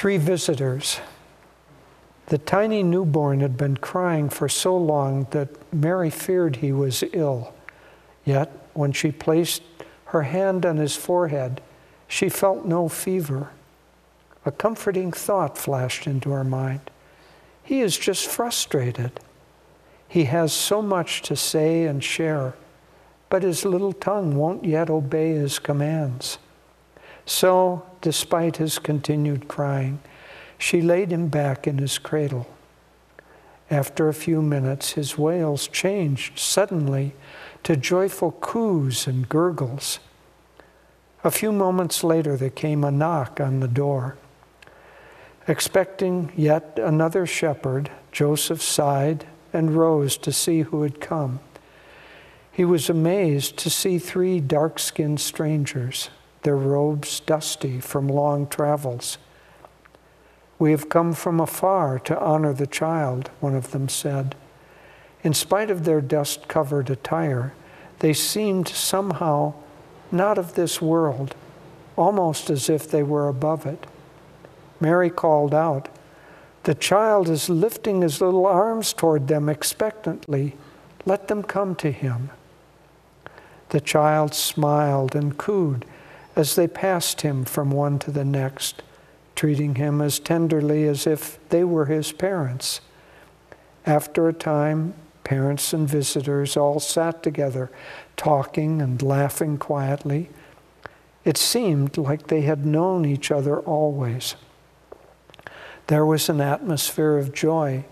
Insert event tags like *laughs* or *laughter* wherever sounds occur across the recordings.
Three visitors. The tiny newborn had been crying for so long that Mary feared he was ill. Yet, when she placed her hand on his forehead, she felt no fever. A comforting thought flashed into her mind. He is just frustrated. He has so much to say and share, but his little tongue won't yet obey his commands. So, despite his continued crying, she laid him back in his cradle. After a few minutes, his wails changed suddenly to joyful coos and gurgles. A few moments later, there came a knock on the door. Expecting yet another shepherd, Joseph sighed and rose to see who had come. He was amazed to see three dark skinned strangers, their robes dusty from long travels. We have come from afar to honor the child, one of them said. In spite of their dust covered attire, they seemed somehow not of this world, almost as if they were above it. Mary called out, The child is lifting his little arms toward them expectantly. Let them come to him. The child smiled and cooed as they passed him from one to the next treating him as tenderly as if they were his parents. After a time, parents and visitors all sat together, talking and laughing quietly. It seemed like they had known each other always. There was an atmosphere of joy,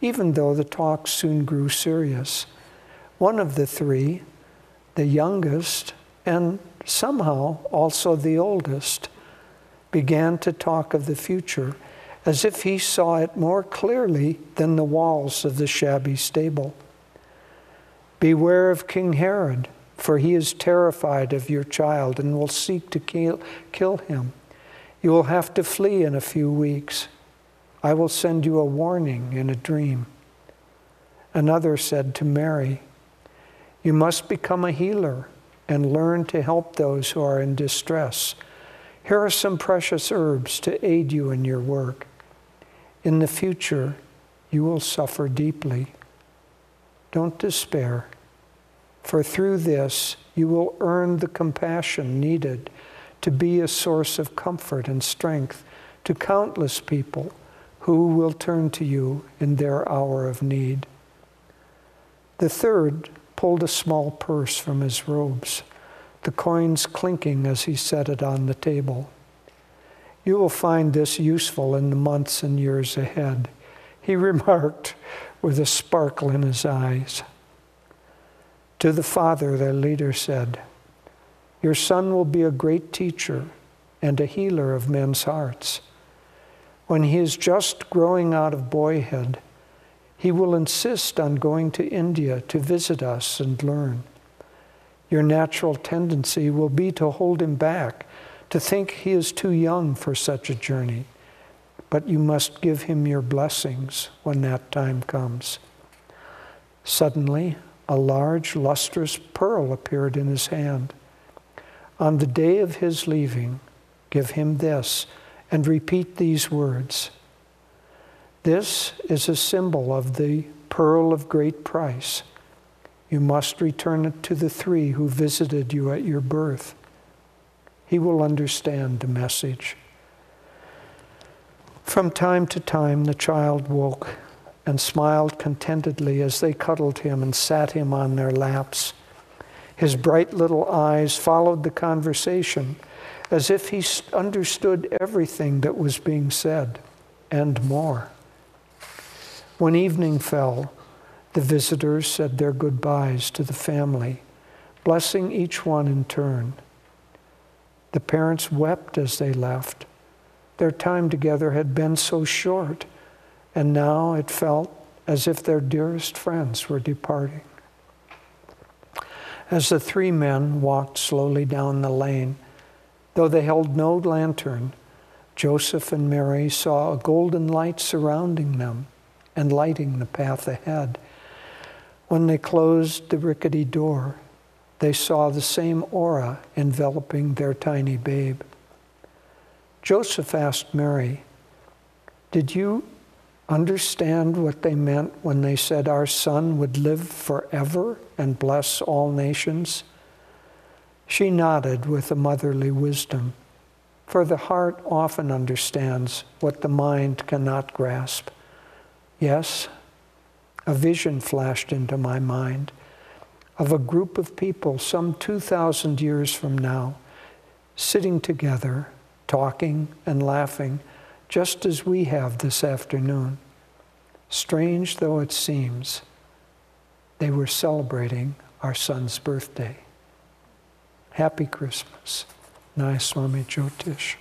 even though the talk soon grew serious. One of the three, the youngest, and somehow also the oldest, began to talk of the future as if he saw it more clearly than the walls of the shabby stable. Beware of King Herod, for he is terrified of your child and will seek to kill, kill him. You will have to flee in a few weeks. I will send you a warning in a dream. Another said to Mary, You must become a healer and learn to help those who are in distress here are some precious herbs to aid you in your work. In the future, you will suffer deeply. Don't despair, for through this, you will earn the compassion needed to be a source of comfort and strength to countless people who will turn to you in their hour of need. The third pulled a small purse from his robes the coins clinking as he set it on the table. You will find this useful in the months and years ahead, he *laughs* remarked with a sparkle in his eyes. To the father, their leader said, Your son will be a great teacher and a healer of men's hearts. When he is just growing out of boyhood, he will insist on going to India to visit us and learn your natural tendency will be to hold him back, to think he is too young for such a journey. But you must give him your blessings when that time comes. Suddenly, a large, lustrous pearl appeared in his hand. On the day of his leaving, give him this and repeat these words. This is a symbol of the pearl of great price you must return it to the three who visited you at your birth. He will understand the message. From time to time, the child woke and smiled contentedly as they cuddled him and sat him on their laps. His bright little eyes followed the conversation as if he understood everything that was being said and more. When evening fell, the visitors said their goodbyes to the family, blessing each one in turn. The parents wept as they left. Their time together had been so short, and now it felt as if their dearest friends were departing. As the three men walked slowly down the lane, though they held no lantern, Joseph and Mary saw a golden light surrounding them and lighting the path ahead. When they closed the rickety door, they saw the same aura enveloping their tiny babe. Joseph asked Mary, Did you understand what they meant when they said our son would live forever and bless all nations? She nodded with a motherly wisdom, for the heart often understands what the mind cannot grasp. Yes, a vision flashed into my mind of a group of people some 2,000 years from now, sitting together, talking and laughing, just as we have this afternoon. Strange though it seems, they were celebrating our son's birthday. Happy Christmas. Nayaswami Jyotish.